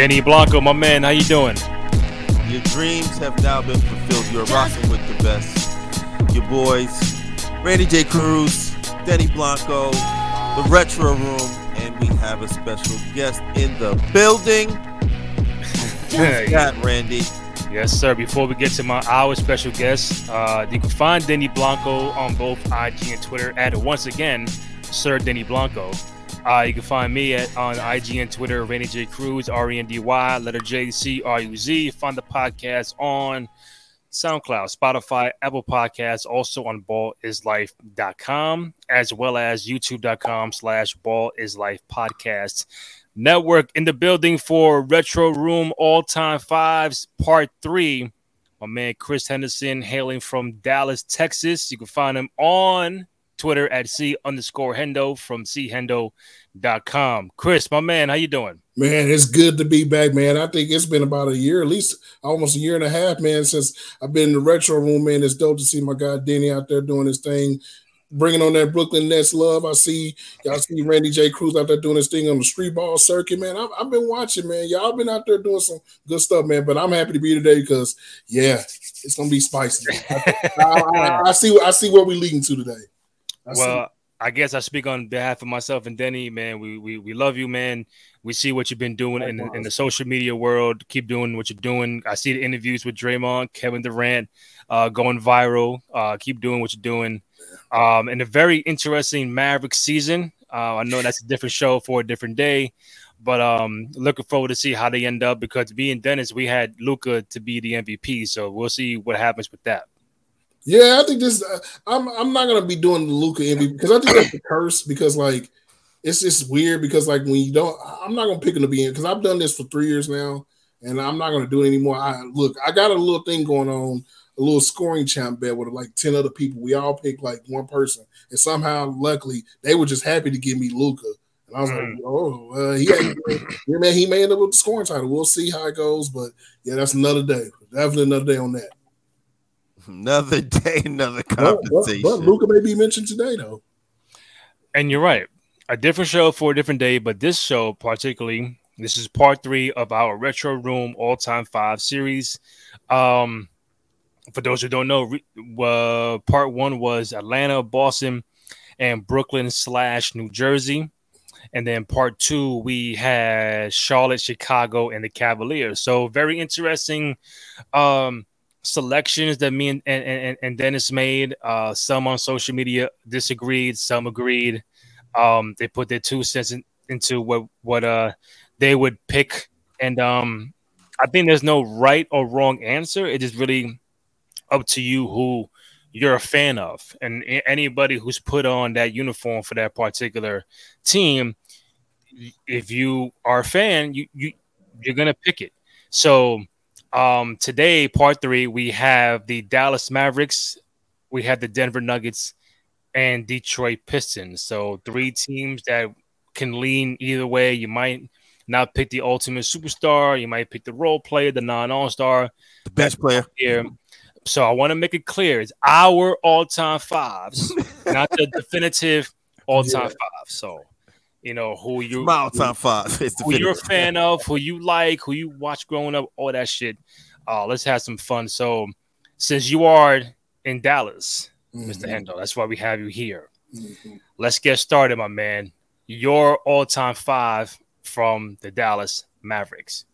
Denny Blanco, my man, how you doing? Your dreams have now been fulfilled. You're rocking with the best. Your boys, Randy J. Cruz, Denny Blanco, the Retro Room, and we have a special guest in the building. Who's that, Randy? Yes, sir. Before we get to my our special guest, uh, you can find Denny Blanco on both IG and Twitter at once again, Sir Denny Blanco. Uh, you can find me at on IG and Twitter, Randy J Cruz, R E N D Y, letter J C R U Z. Find the podcast on SoundCloud, Spotify, Apple Podcasts, also on ballislife.com, as well as youtube.com slash ballislife podcast. Network in the building for Retro Room All Time Fives Part 3. My man Chris Henderson hailing from Dallas, Texas. You can find him on Twitter at C underscore Hendo from chendo.com. Chris, my man, how you doing? Man, it's good to be back, man. I think it's been about a year, at least almost a year and a half, man, since I've been in the retro room, man. It's dope to see my guy Denny out there doing his thing, bringing on that Brooklyn Nets love. I see y'all see Randy J. Cruz out there doing his thing on the street ball circuit, man. I've, I've been watching, man. Y'all been out there doing some good stuff, man. But I'm happy to be today because, yeah, it's gonna be spicy. I, I, I, see. I see where we're leading to today. I well. I guess I speak on behalf of myself and Denny, man. We we, we love you, man. We see what you've been doing in, in the social media world. Keep doing what you're doing. I see the interviews with Draymond, Kevin Durant, uh, going viral. Uh, keep doing what you're doing. Um, and a very interesting Maverick season. Uh, I know that's a different show for a different day, but um, looking forward to see how they end up because me and Dennis, we had Luka to be the MVP, so we'll see what happens with that. Yeah, I think this. Uh, I'm I'm not gonna be doing the Luka MVP because I think that's the curse because like it's just weird because like when you don't, I'm not gonna pick him to be in because I've done this for three years now and I'm not gonna do it anymore. I look, I got a little thing going on, a little scoring champ bet with like ten other people. We all pick like one person, and somehow, luckily, they were just happy to give me Luka. And I was like, mm. oh, uh, he had, yeah, man, he may end up with the scoring title. We'll see how it goes, but yeah, that's another day. Definitely another day on that. Another day, another conversation. But, but, but Luka may be mentioned today, though. And you're right. A different show for a different day, but this show, particularly, this is part three of our Retro Room All Time Five series. Um, for those who don't know, uh, part one was Atlanta, Boston, and Brooklyn slash New Jersey. And then part two, we had Charlotte, Chicago, and the Cavaliers. So very interesting um, selections that me and, and, and Dennis made. Uh, some on social media disagreed, some agreed. Um, they put their two cents in, into what what uh they would pick, and um, I think there's no right or wrong answer. It is really up to you who you're a fan of, and anybody who's put on that uniform for that particular team. If you are a fan, you you you're gonna pick it. So um, today, part three, we have the Dallas Mavericks, we have the Denver Nuggets, and Detroit Pistons. So three teams that can lean either way. You might not pick the ultimate superstar. You might pick the role player, the non-all star, the best player here. So I want to make it clear: it's our all-time fives, not the definitive all-time yeah. five. So you know who you my top five who you're a fan of who you like who you watch growing up all that shit. Uh let's have some fun. So since you are in dallas mm-hmm. mr hendo that's why we have you here. Mm-hmm. let's get started my man. Your all-time five from the dallas mavericks.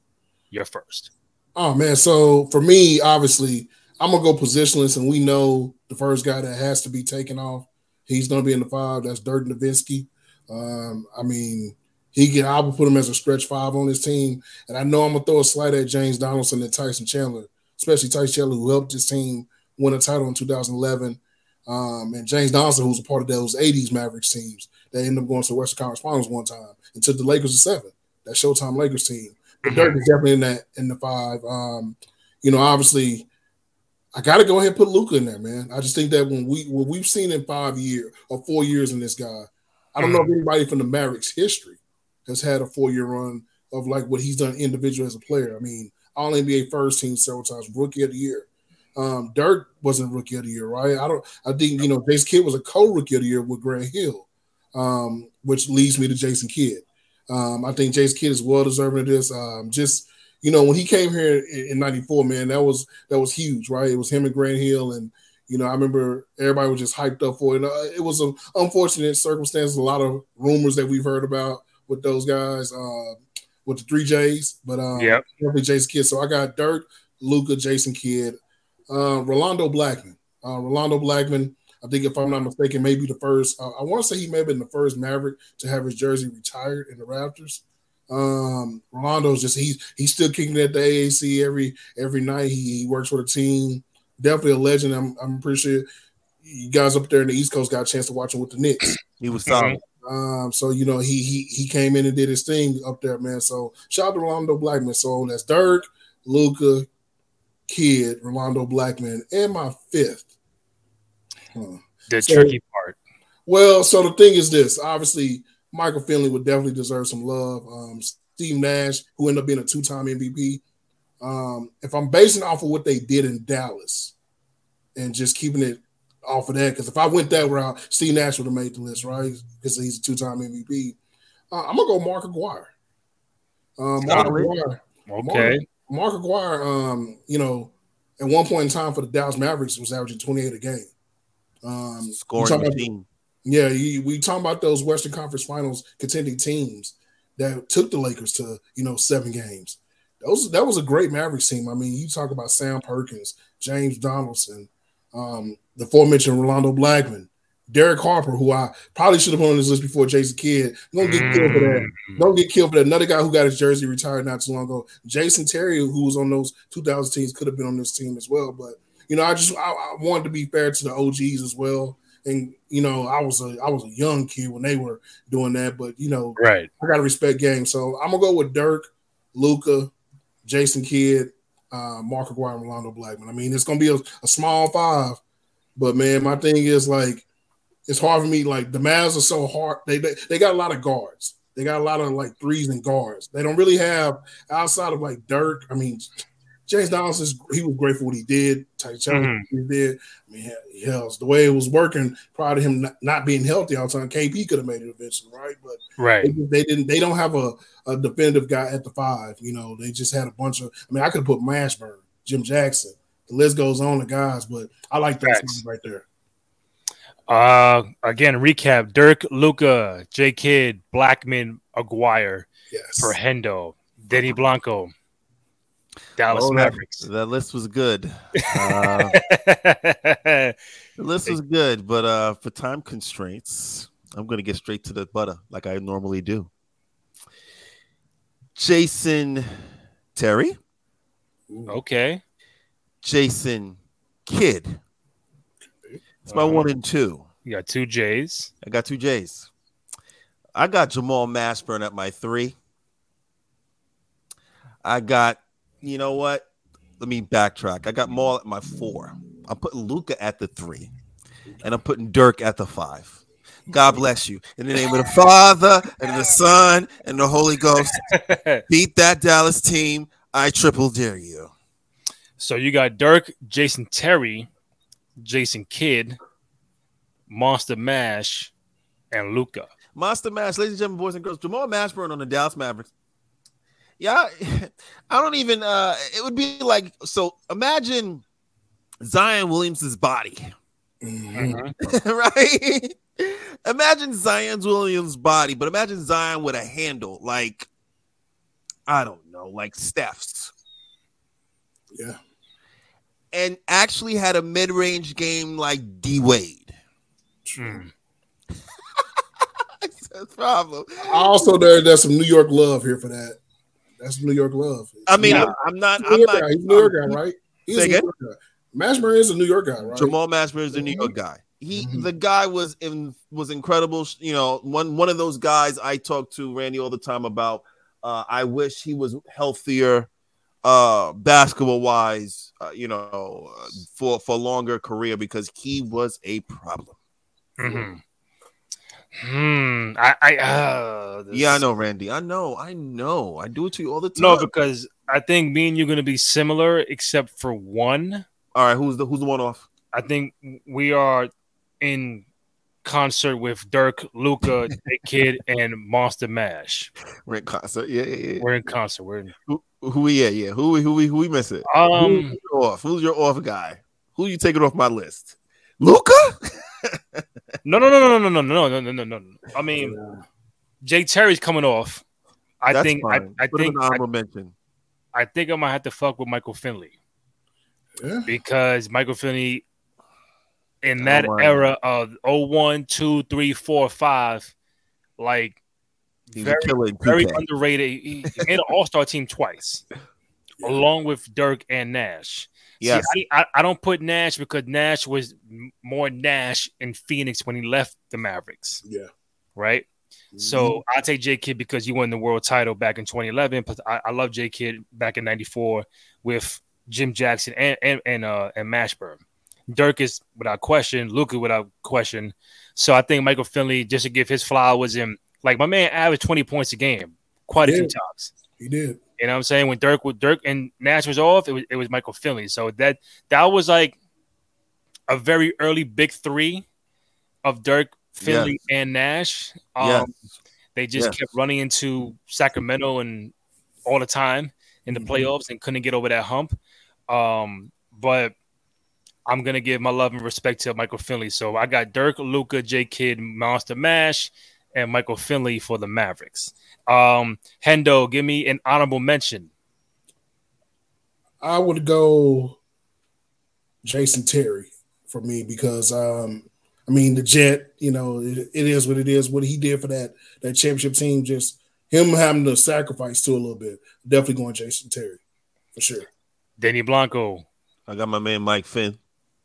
You're first. Oh man. So for me obviously i'm gonna go positionless and we know the first guy that has to be taken off he's gonna be in the five. That's dirk nowitzki um, I mean, he get I would put him as a stretch five on his team, and I know I'm gonna throw a slide at James Donaldson and Tyson Chandler, especially Tyson Chandler, who helped his team win a title in 2011, um, and James Donaldson, who's a part of those 80s Mavericks teams that ended up going to the Western Conference Finals one time and took the Lakers to seven. That Showtime Lakers team. But. Dirk is definitely in that in the five. Um, you know, obviously, I got to go ahead and put Luka in there, man. I just think that when we what we've seen in five years or four years in this guy I don't know if anybody from the Mavericks history has had a four year run of like what he's done individually as a player. I mean, all NBA first team several times, rookie of the year. Um, Dirk wasn't rookie of the year, right? I don't. I think you know Jason Kidd was a co rookie of the year with Grant Hill, um, which leads me to Jason Kidd. Um, I think Jason Kidd is well deserving of this. Um, just you know, when he came here in '94, man, that was that was huge, right? It was him and Grant Hill, and you know, I remember everybody was just hyped up for it. Uh, it was an unfortunate circumstance, a lot of rumors that we've heard about with those guys, uh, with the three J's, but um, definitely Jason Kidd. So I got Dirk, Luka, Jason Kidd, uh, Rolando Blackman. Uh, Rolando Blackman, I think if I'm not mistaken, maybe the first. Uh, I want to say he may have been the first Maverick to have his jersey retired in the Raptors. Um, Rolando's just he's he's still kicking at the AAC every every night. He, he works for the team. Definitely a legend. I'm I'm pretty sure you guys up there in the East Coast got a chance to watch him with the Knicks. He was Mhm. solid. Um, so you know he he he came in and did his thing up there, man. So shout out to Rolando Blackman. So that's Dirk, Luka, Kidd, Rolando Blackman, and my fifth. Huh. The So- tricky part. Well, so the thing is this: obviously, Michael Finley would definitely deserve some love. Um, Steve Nash, who ended up being a two-time MVP. Um, if I'm basing off of what they did in Dallas, and just keeping it off of that, because if I went that route, Steve Nash would have made the list, right? Because he's a two-time MVP. Uh, I'm gonna go Mark Aguirre. Um, Mark Solid. Aguirre. Okay. Mark Aguirre, um, you know, at one point in time for the Dallas Mavericks was averaging 28 a game. Um, Scoring talking about- yeah, you, we talking about those Western Conference Finals contending teams that took the Lakers to you know seven games. Those that was a great Mavericks team. I mean, you talk about Sam Perkins, James Donaldson, um, the aforementioned Rolando Blackman, Derek Harper, who I probably should have put on this list before Jason Kidd. Don't get killed for that. Mm. Don't get killed for that. Another guy who got his jersey retired not too long ago, Jason Terry, who was on those 2000 teams, could have been on this team as well. But you know, I just I, I wanted to be fair to the OGs as well. And you know, I was a I was a young kid when they were doing that, but you know, Right. I gotta respect games. So I'm gonna go with Dirk, Luka, Jason Kidd, uh, Mark Aguirre, and Rolando Blackman. I mean, it's gonna be a, a small five, but man, my thing is like it's hard for me. Like the Mavs are so hard. They, they they got a lot of guards. They got a lot of like threes and guards. They don't really have outside of like Dirk. I mean, James Donaldson, he was great for what he did. Ty Chandler Mhm. he did. I mean, hell, the way it was working prior to him not, not being healthy all the time, KP could have made it eventually, right? But Right. they, they didn't. They don't have a, a definitive guy at the five. You know, they just had a bunch of. I mean, I could have put Mashburn, Jim Jackson. The list goes on, the guys, but I like that right there. Uh, again, recap: Dirk, Luka, J. Kidd, Blackman, Aguirre, Yes. Perhendo, Denny Blanco, Dallas Oh, that, Mavericks. that list was good. Uh, the list was good, but uh, for time constraints, I'm going to get straight to the butter like I normally do. Jason Terry, okay. Jason Kidd. It's my Uh-huh. one and two. You got two J's. I got two J's. I got Jamal Mashburn at my three. I got, you know what? Let me backtrack. I got Maul at my four. I'm putting Luka at the three, and I'm putting Dirk at the five. God bless you. In the name of the Father and the Son and the Holy Ghost, beat that Dallas team. I triple dare you. so you got Dirk, Jason Terry, Jason Kidd, Monster Mash, and Luka. Monster Mash, ladies and gentlemen, boys and girls, Jamal Mashburn on the Dallas Mavericks. Yeah, I don't even. uh It would be like so. Imagine Zion Williamson's body, Mhm. right? imagine Zion's Williams' body, but imagine Zion with a handle, like I don't know, like Steph's, Yeah. and actually had a mid-range game like D Wade. Mm. That's problem. Also, there there's some New York love here for that. That's New York love. I mean, He's I'm, I'm not. a I'm New York not. guy. He's a New York I'm- guy, right? He's Say a New? York guy. Mashburn is a New York guy, right? Jamal Mashburn is a New York guy. He Mhm. the guy was in was incredible. You know, one one of those guys I talk to Randy all the time about. Uh, I wish he was healthier, uh, basketball wise. Uh, you know, uh, for for longer career because he was a problem. Mhm. Hmm. I. I. Uh, this- Yeah, I know, Randy. I know. I know. I do it to you all the time. No, because I think me and you're going to be similar, except for one. all right, who's the who's the one off? I think we are in concert with Dirk, Luka, Kidd, and Monster Mash. We're in concert. Yeah, yeah, yeah. We're in concert. We're in. Who, who we yeah, yeah. Who we who we who we missing? Um, Who's your off? Who's your off guy? Who you taking off my list? Luka? no, no, no, no, no, no, no, no, no, no, no. I mean, Jay Terry's coming off. I That's think. I, fine. I Put him think. in I, mention. I think I might have to fuck with Michael Finley Yeah. because Michael Finley, in Oh, that my. era of 01, 2, 3, 4, 5, like He's very, a killer in very 2K. underrated. He, he made an All Star team twice, along with Dirk and Nash. Yes. See, I, I, don't put Nash because Nash was more Nash in Phoenix when he left the Mavericks, Yeah. right? Mm-hmm. So I take J Kidd because he won the world title back in 2011. But I, I love J Kidd back in '94 with Jim Jackson and and and, uh, and Mashburn. Dirk is without question, Luka without question. So I think Michael Finley just to give his flowers and like my man averaged 20 points a game quite a few times. he did. You know what I'm saying? When Dirk with Dirk and Nash was off, it was it was Michael Finley. So that that was like a very early big three of Dirk, Finley, and Nash. Um, Yes. They just Yes. kept running into Sacramento and all the time in the Mhm. playoffs and couldn't get over that hump. Um, but I'm gonna give my love and respect to Michael Finley. So I got Dirk, Luka, J Kidd, Monster Mash, and Michael Finley for the Mavericks. Um, Hendo, give me an honorable mention. I would go Jason Terry for me because um I mean the Jet, you know, it, it is what it is. What he did for that that championship team, just him having to sacrifice to a little bit. Definitely going Jason Terry for sure. Danny Blanco. I got my man Mike Finn.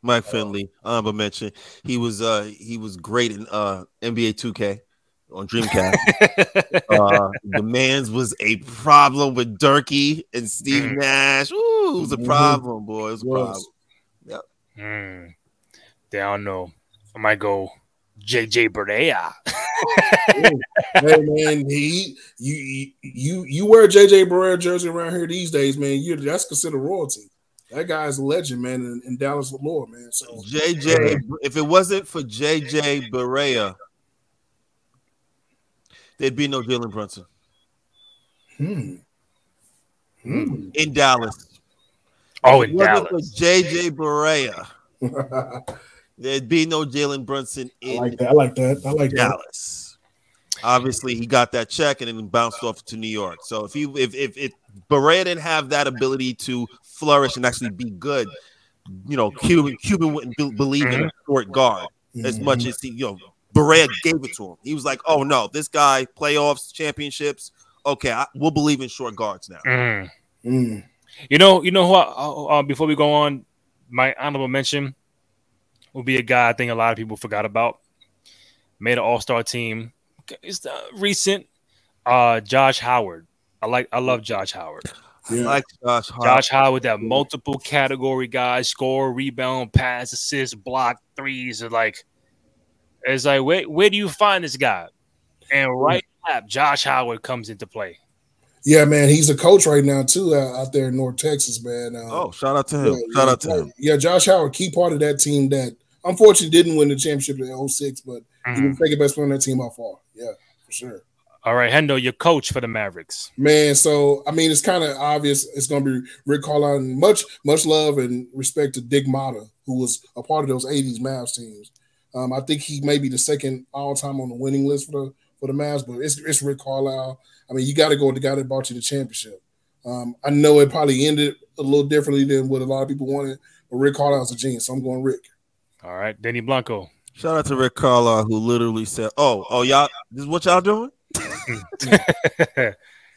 Mike Finley, honorable mention. He was uh he was great in uh NBA 2K on Dreamcast. uh the man's was a problem with Durkee and Steve Mhm. Nash. Ooh, it was a Mhm. problem, boy. It was a Was. problem. Hmm. They don't know. I might go JJ Barea. hey man, he you you you wear a JJ Barea jersey around here these days, man. You that's considered royalty. That guy's a legend, man, in, in Dallas lore, man. So JJ, if it wasn't for JJ Barea, there'd be no Jalen Brunson hmm. Hmm. in Dallas. Oh, If in it Dallas. for JJ Barea, there'd be no Jalen Brunson in I like that. I like that. I like that. Dallas. Obviously, he got that check and then bounced off to New York. So if he if if, if Barea didn't have that ability to flourish and actually be good, you know, Cuban Cuban wouldn't be, believe in a short guard as much as he, you know, Barea gave it to him. He was like, "Oh no, this guy playoffs, championships. Okay, I, we'll believe in short guards now." Mm. Mm. You know, you know who? I, uh, before we go on, my honorable mention will be a guy I think a lot of people forgot about. Made an All Star team. It's uh, recent. Uh, Josh Howard. I like. I love Josh Howard. Yeah. Like Josh Hart. Josh Howard, that multiple category guy, score, rebound, pass, assist, block, threes. Are like, it's like, where, where do you find this guy? And right lap, Josh Howard comes into play. Yeah, man, he's a coach right now too out, out there in North Texas, man. Um, Oh, shout out to him. yeah, shout yeah, out to him. Yeah, Josh Howard, key part of that team that unfortunately didn't win the championship in 06, but he Mhm. was the second best player on that team by far. Yeah, for sure. All right, Hendo, your coach for the Mavericks. Man, so I mean, it's kind of obvious. It's going to be Rick Carlisle. Much, much love and respect to Dick Motta, who was a part of those '80s Mavs teams. Um, I think he may be the second all-time on the winning list for the for the Mavs, but it's it's Rick Carlisle. I mean, you got to go with the guy that brought you the championship. Um, I know it probably ended a little differently than what a lot of people wanted, but Rick Carlisle's a genius. So I'm going Rick. All right, Danny Blanco. Shout out to Rick Carlisle who literally said, "Oh, oh, y'all, this is what y'all doing?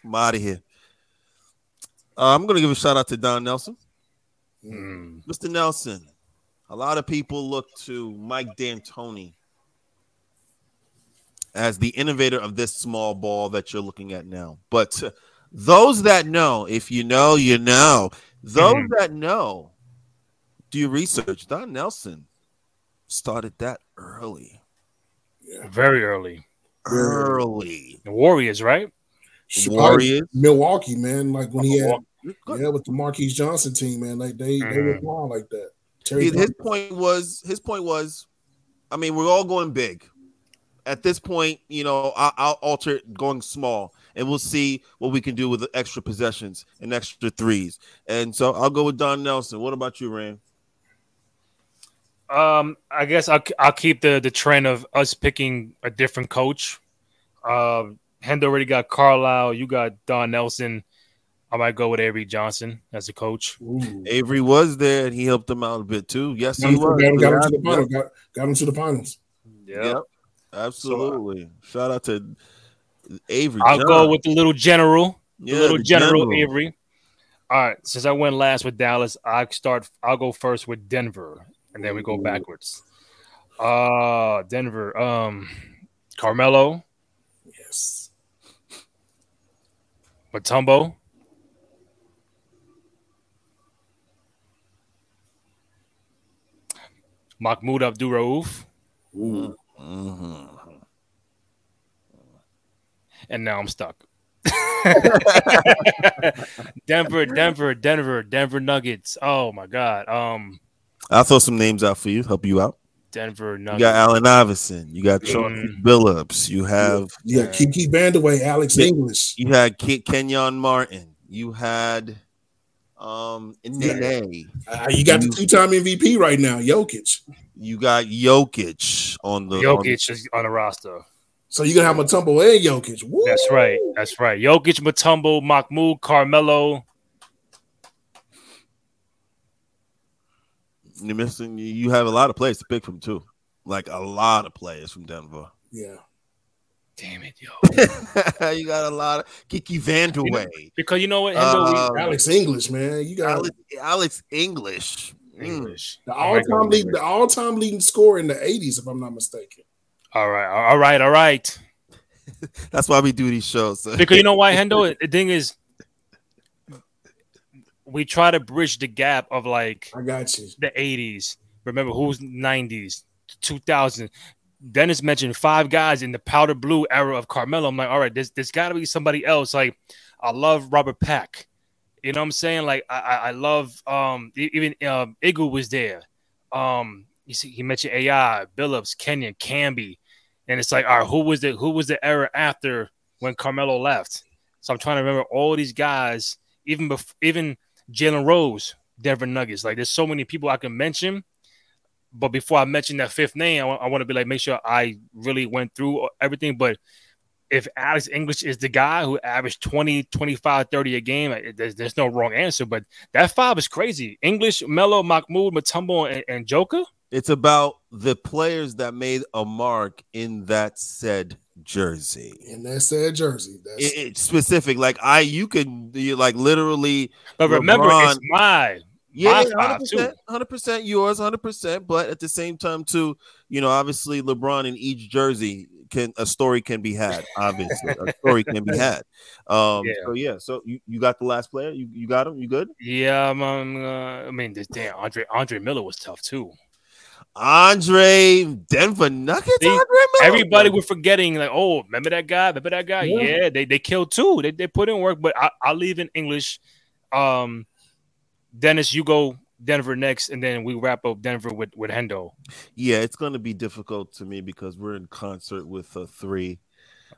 I'm out of here." Uh, I'm gonna give a shout out to Don Nelson, Mm. Mr. Nelson. A lot of people look to Mike D'Antoni as the innovator of this small ball that you're looking at now. But those that know, if you know, you know. Those Mhm. that know, do your research. Don Nelson started that early. Very early. Early. The Warriors, right? Warriors. Milwaukee, man. Like when he had, yeah, with the Marques Johnson team, man. Like they they Mhm. were wild like that. Terry His, his point was his point was, I mean, we're all going big. at this point, you know, I'll, I'll alter it going small, and we'll see what we can do with the extra possessions and extra threes. And so I'll go with Don Nelson. What about you, Ram? Um, I guess I'll I'll keep the the trend of us picking a different coach. Uh, Hendo already got Carlisle. You got Don Nelson. I might go with Avery Johnson as a coach. Ooh. Avery was there, and he helped them out a bit too. Yes, Got he was. got him- got him to the Yeah, finals. Got, got him to the finals. Yeah, Yep, absolutely. Shout out to Avery. I'll John. go with the little general, the Yeah, little the general, general. Avery. All right, since I went last with Dallas, I start. I'll go first with Denver, and then we go Ooh. backwards. Uh Denver. Um, Carmelo, Yes. Mutombo, Mahmoud Abdul Rauf, Ooh. And now I'm stuck. Denver, Denver, Denver, Denver Nuggets. Oh my God. Um, I'll throw some names out for you, help you out. Denver Nuggets. You got Allen Iverson. You got Chauncey Mm. Billups. You have Yeah, Kiki Vandeweghe, Alex Yeah. English. you had Ke- Kenyon Martin. You had um Nene. Uh, you got the two-time MVP right now, Jokic. You got Jokic on the on- Jokic is on the roster. So you're gonna have Mutombo and Jokic. Woo! That's right. That's right. Jokic, Mutombo, Mahmoud, Carmelo. You're missing. You have a lot of players to pick from too, like a lot of players from Denver. Yeah. Damn it, yo. you got a lot of Kiki Vandeweghe, Because you know what? Hendo, we- Um, Alex English, man. You got Alex, Alex English. Mm. English. the I might go all-time with leading, English. the all-time leading scorer in the 80s, if I'm not mistaken. All right. All right. All right. That's why we do these shows. Because you know why, Hendo? The thing is, we try to bridge the gap of like I got you. the 80s. Remember who's 90s, 2000. Dennis mentioned five guys in the powder blue era of Carmelo. I'm like, all right, there's, there's got to be somebody else. Like, I love Robert Pack. You know what I'm saying? Like, I, I, love um even um Igu was there. Um, you see, he mentioned AI, Billups, Kenyon, Camby, and it's like, all right, who was the who was the era after when Carmelo left? So I'm trying to remember all these guys, even before, even Jalen Rose, Denver Nuggets. Like, there's so many people I can mention. But before I mention that fifth name, I, want to be like, make sure I really went through everything. But if Alex English is the guy who averaged 20, 25, 30 a game, it- there's, there's no wrong answer. But that five is crazy. English, Mello, Mahmoud, Mutombo, and, and Joker. It's about the players that made a mark in that said jersey. In that said jersey. That's It, it's specific. Like I, you could you like literally. But remember, LeBron- it's my Yeah, hundred percent, yours, hundred percent. But at the same time, too, you know, obviously LeBron in each jersey can a story can be had. Obviously, a story can be had. Um, Yeah. so yeah, so you, you got the last player. You you got him. You good? yeah. I'm, um, uh, I mean, this damn Andre Andre Miller was tough too. Andre Denver Nuggets. See, Andre Miller? Everybody was forgetting, like, oh, remember that guy? Remember that guy? Yeah. Yeah, they, they killed too. They, they put in work, but I, I'll leave in English. Um, Dennis, you go Denver next, and then we wrap up Denver with, with Hendo. Yeah, it's going to be difficult to me because we're in concert with uh, three.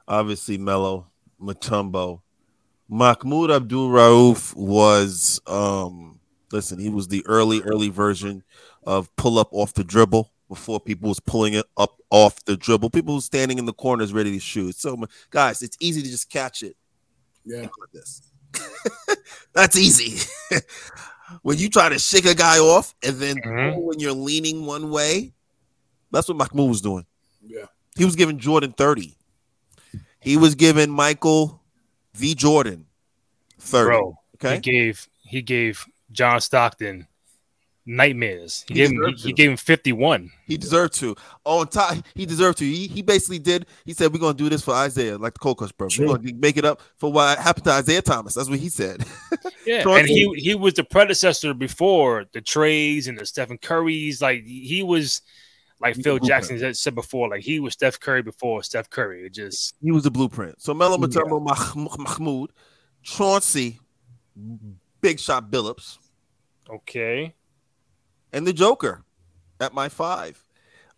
Obviously, Mello, Mutombo, Mahmoud Abdul Rauf was. um Listen, he was the early, early version of pull up off the dribble before people was pulling it up off the dribble. People was standing in the corners ready to shoot. So, guys, it's easy to just catch it yeah. like this. That's easy. when you try to shake a guy off and then Mhm. when you're leaning one way, that's what Mahmoud was doing. Yeah. He was giving Jordan 30. He was giving Michael V. Jordan 30. Bro, okay. he gave he gave John Stockton nightmares. He, He gave him he, he gave him 51. He deserved to. On top, he deserved to. He, he basically did. He said, We're gonna do this for Isaiah, like the Cold Crush bro. Sure. We're gonna make it up for what happened to Isaiah Thomas. That's what he said. Yeah, So and he he was the predecessor before the trades and the Stephen Currys. Like he was, like Phil. Jackson said- said before, like he was Steph Curry before Steph Curry. It just he was the blueprint. So Melo Yeah. Mutombo Mah- Mahmoud, Chauncey, Big Shot Billups, okay. And the Joker at my five.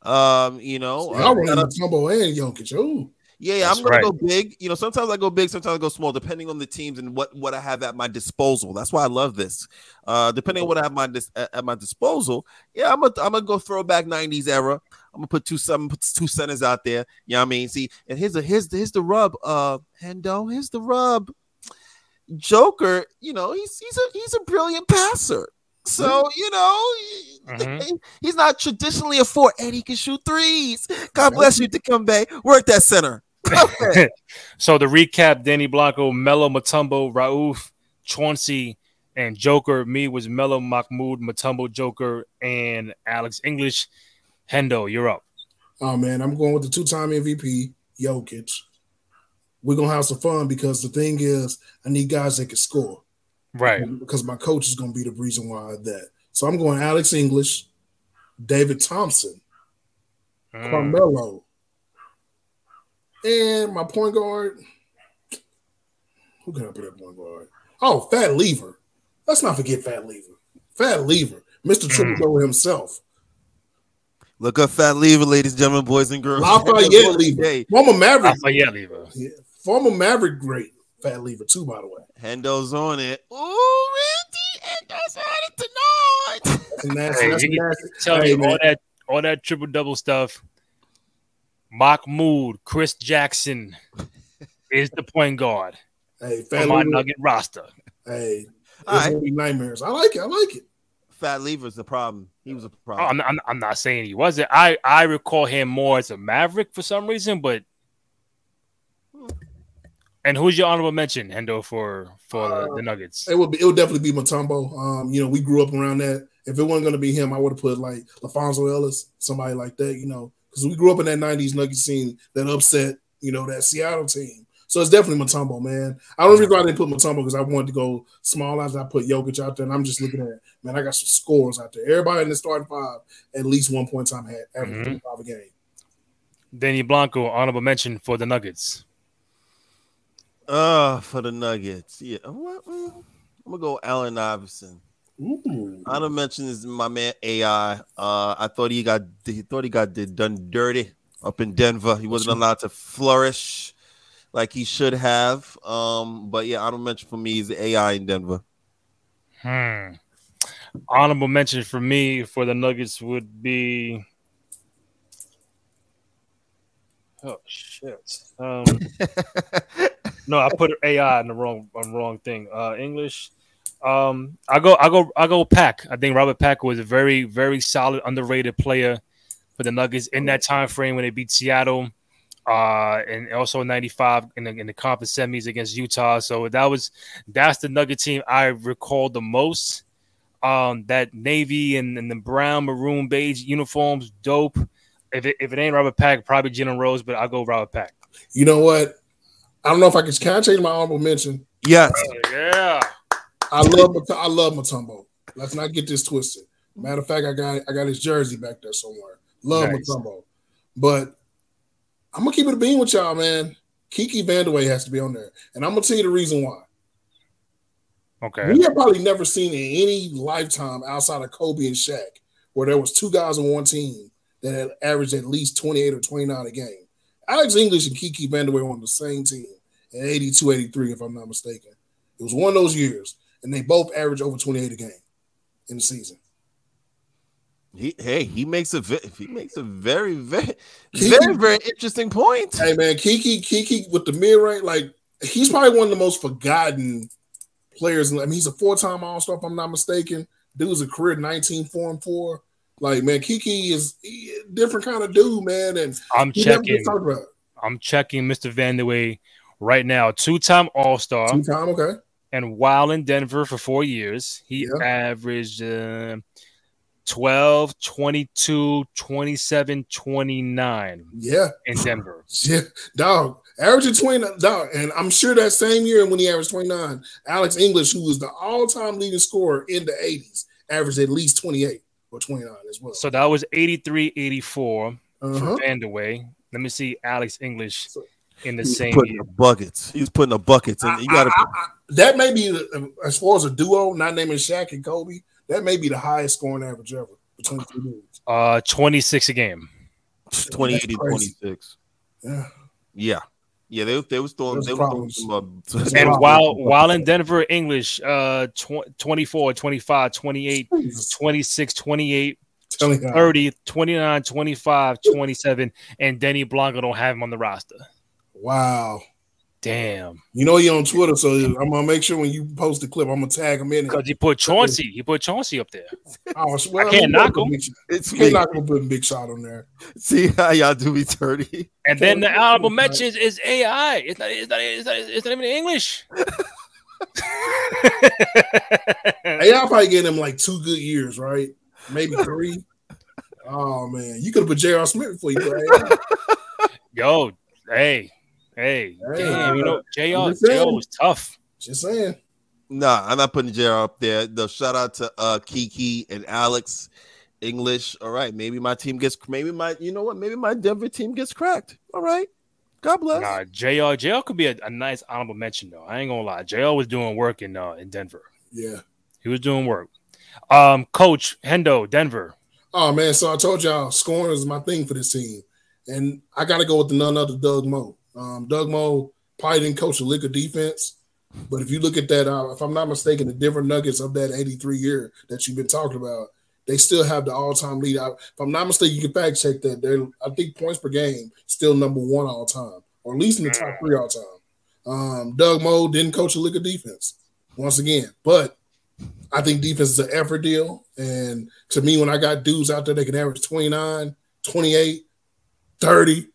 Um, you know, I uh, run shout out- Mutombo and Jokic. Ooh, yeah, yeah, I'm gonna right. go big. You know, sometimes I go big, sometimes I go small, depending on the teams and what what I have at my disposal. That's why I love this. Uh, depending on what I have my dis- at, at my disposal, yeah, I'm gonna I'm gonna go throwback '90s era. I'm gonna put two some put two centers out there. You know what I mean? See, and here's the here's the, here's the rub. Uh, Hendo, here's the rub. Joker, you know, he's he's a he's a brilliant passer. So you know, Mhm. he's not traditionally a four, and he can shoot threes. God bless you, Dikembe. Work that center. Okay. so to recap, Danny Blanco, Melo Mutombo, Rauf, Chauncey, and Joker. Me was Melo Mahmoud, Mutombo, Joker, and Alex English. Hendo, you're up. oh man, I'm going with the two-time MVP Jokic. We're gonna have some fun because the thing is, I need guys that can score. Right. because my coach is going to be the reason why of that. So I'm going Alex English, David Thompson, Mm. Carmelo, and my point guard. Who can I put at point guard? Oh, Fat Lever. Let's not forget Fat Lever. Fat Lever, Mr. Triple Double himself. Look up Fat Lever, ladies and gentlemen, boys and girls. Lafayette Lever, former Maverick, Lafayette Lever. yeah, former Maverick great Fat Lever too, by the way. Hendo's on it. Ooh, Randy, Hendo's on it tonight. And that's, Hey, that's, you- that's Tell Hey, me all that all that triple double stuff. Mahmoud, Chris Jackson is the point guard hey, for Fat my Lever. Nugget roster. Hey, All it's right. gonna be nightmares. I like it. I like it. Fat Lever's the problem. He was a Oh, problem. I'm, not, I'm, I'm not saying he wasn't. I, I recall him more as a Maverick for some reason, but. And who's your honorable mention, Hendo, for for the, the Nuggets? It would be. It would definitely be Mutombo. Um, you know, we grew up around that. If it wasn't going to be him, I would have put like LaPhonso Ellis, somebody like that. You know, because we grew up in that '90s Nuggets scene that upset, you know, that Seattle team. So it's definitely Mutombo, man. I don't reason why I didn't put Mutombo because I wanted to go small as I put Jokic out there, and I'm just looking at man. I got some scores out there. Everybody in the starting five at least one point in time had average Mhm. 25 a game. Danny Blanco, honorable mention for the Nuggets. Uh, for the Nuggets. Yeah. What? I'm gonna go Allen Iverson. Ooh. Honorable mention is my man AI. Uh, I thought he got he thought he got did- done dirty up in Denver. He wasn't allowed to flourish like he should have. Um, but yeah, honorable mention for me is the AI in Denver. Hmm. Honorable mention for me for the Nuggets would be. Oh shit! Um, no, I put AI in the wrong on wrong thing. Uh, English. Um, I go, I go, I go. Pack. I think Robert Pack was a very, very solid, underrated player for the Nuggets in that time frame when they beat Seattle. Uh, and also '95 in the, in the conference semis against Utah. So that was that's the Nugget team I recall the most. Um, that navy and, and the brown, maroon, beige uniforms, dope. If it, if it ain't Robert Pack, probably Jalen Rose, but I'll go Robert Pack. You know what? I don't know if I can. Can I change my honorable mention? Yes. Oh, yeah. I love I love Mutombo. Let's not get this twisted. Matter of fact, I got I got his jersey back there somewhere. Love Nice. Mutombo. But I'm gonna keep it a bean with y'all, man. Kiki Vandeweghe has to be on there. And I'm gonna tell you the reason why. Okay. We have probably never seen in any lifetime outside of Kobe and Shaq where there was two guys on one team that had averaged at least 28 or 29 a game. Alex English and Kiki Vandeweghe were on the same team in 82, 83, if I'm not mistaken. It was one of those years, and they both averaged over 28 a game in the season. He, hey, he makes a he makes a very very Kiki- very very interesting point. Hey man, Kiki, Kiki with the mid range, like he's probably one of the most forgotten players. I mean, he's a four-time All-Star, if I'm not mistaken. Dude's a career 19 4 and 4. Like, man, Kiki is he a different kind of dude, man. And I'm checking. gets talked about. I'm checking Mr. Vandeweghe right now. Two-time All-Star, Two time, okay. and while in Denver for four years, he Yeah. averaged uh, 12, 22, 27, 29 Yeah. in Denver. Yeah, dog. Averaging 20, dog. And I'm sure that same year when he averaged 29, Alex English, who was the all-time leading scorer in the 80s, averaged at least 28 or 29 as well. So that was 83, 84 Uh-huh. for Vandeweghe. Let me see Alex English in the He was same putting year. the buckets. He was putting the buckets, and you got to. I- I- I- that may be as far as a duo, not naming Shaq and Kobe. That may be the highest scoring average ever between the two dudes. Uh, 26 a game. 28 and 26. Yeah. Yeah. Yeah, they, they was throwing Those they was throwing some, uh, And while while in Denver, English, uh, tw- 24, 25, 28, Jesus. 26, 28, Telling you. 30, 29, 25, 27, and Denny Blanco don't have him on the roster. Wow. Damn. You know he on Twitter, so I'm gonna make sure when you post the clip, I'm gonna tag him in. Because he put Chauncey. He put Chauncey up there. Oh, well, I can't knock gonna him. put Big- it's You can't me. knock him putting big shot on there. See how y'all do me dirty. And then the Okay. honorable mentions is AI. It's not, it's not, it's not, it's not even English. Hey, I'll probably get him like two good years, right? Maybe three. oh man, you could have put J.R. Smith before you put AI. Yo, hey, hey, Hey, damn, you know, JR, I'm just saying. JR was tough. Just saying. Nah, I'm not putting JR up there. The shout out to uh Kiki and Alex English. All right, maybe my team gets maybe my you know what? Maybe my Denver team gets cracked. All right. God bless. Nah, JR, JR could be a, a nice honorable mention though. I ain't gonna lie. JR was doing work in uh, in Denver. Yeah. He was doing work. Um, Coach Hendo, Denver. Oh man, so I told y'all scoring is my thing for this team, and I got to go with the none other Doug Moe. Um, Doug Moe probably didn't coach a lick of defense, but if you look at that, uh, if I'm not mistaken, the different Nuggets of that '83 year that you've been talking about, they still have the all-time lead. I- If I'm not mistaken, you can fact check that. They're I think points per game still number one all time, or at least in the top three all time. Um, Doug Moe didn't coach a lick of defense once again, but I think defense is an effort deal. And to me, when I got dudes out there, they can average 29, 28, 30.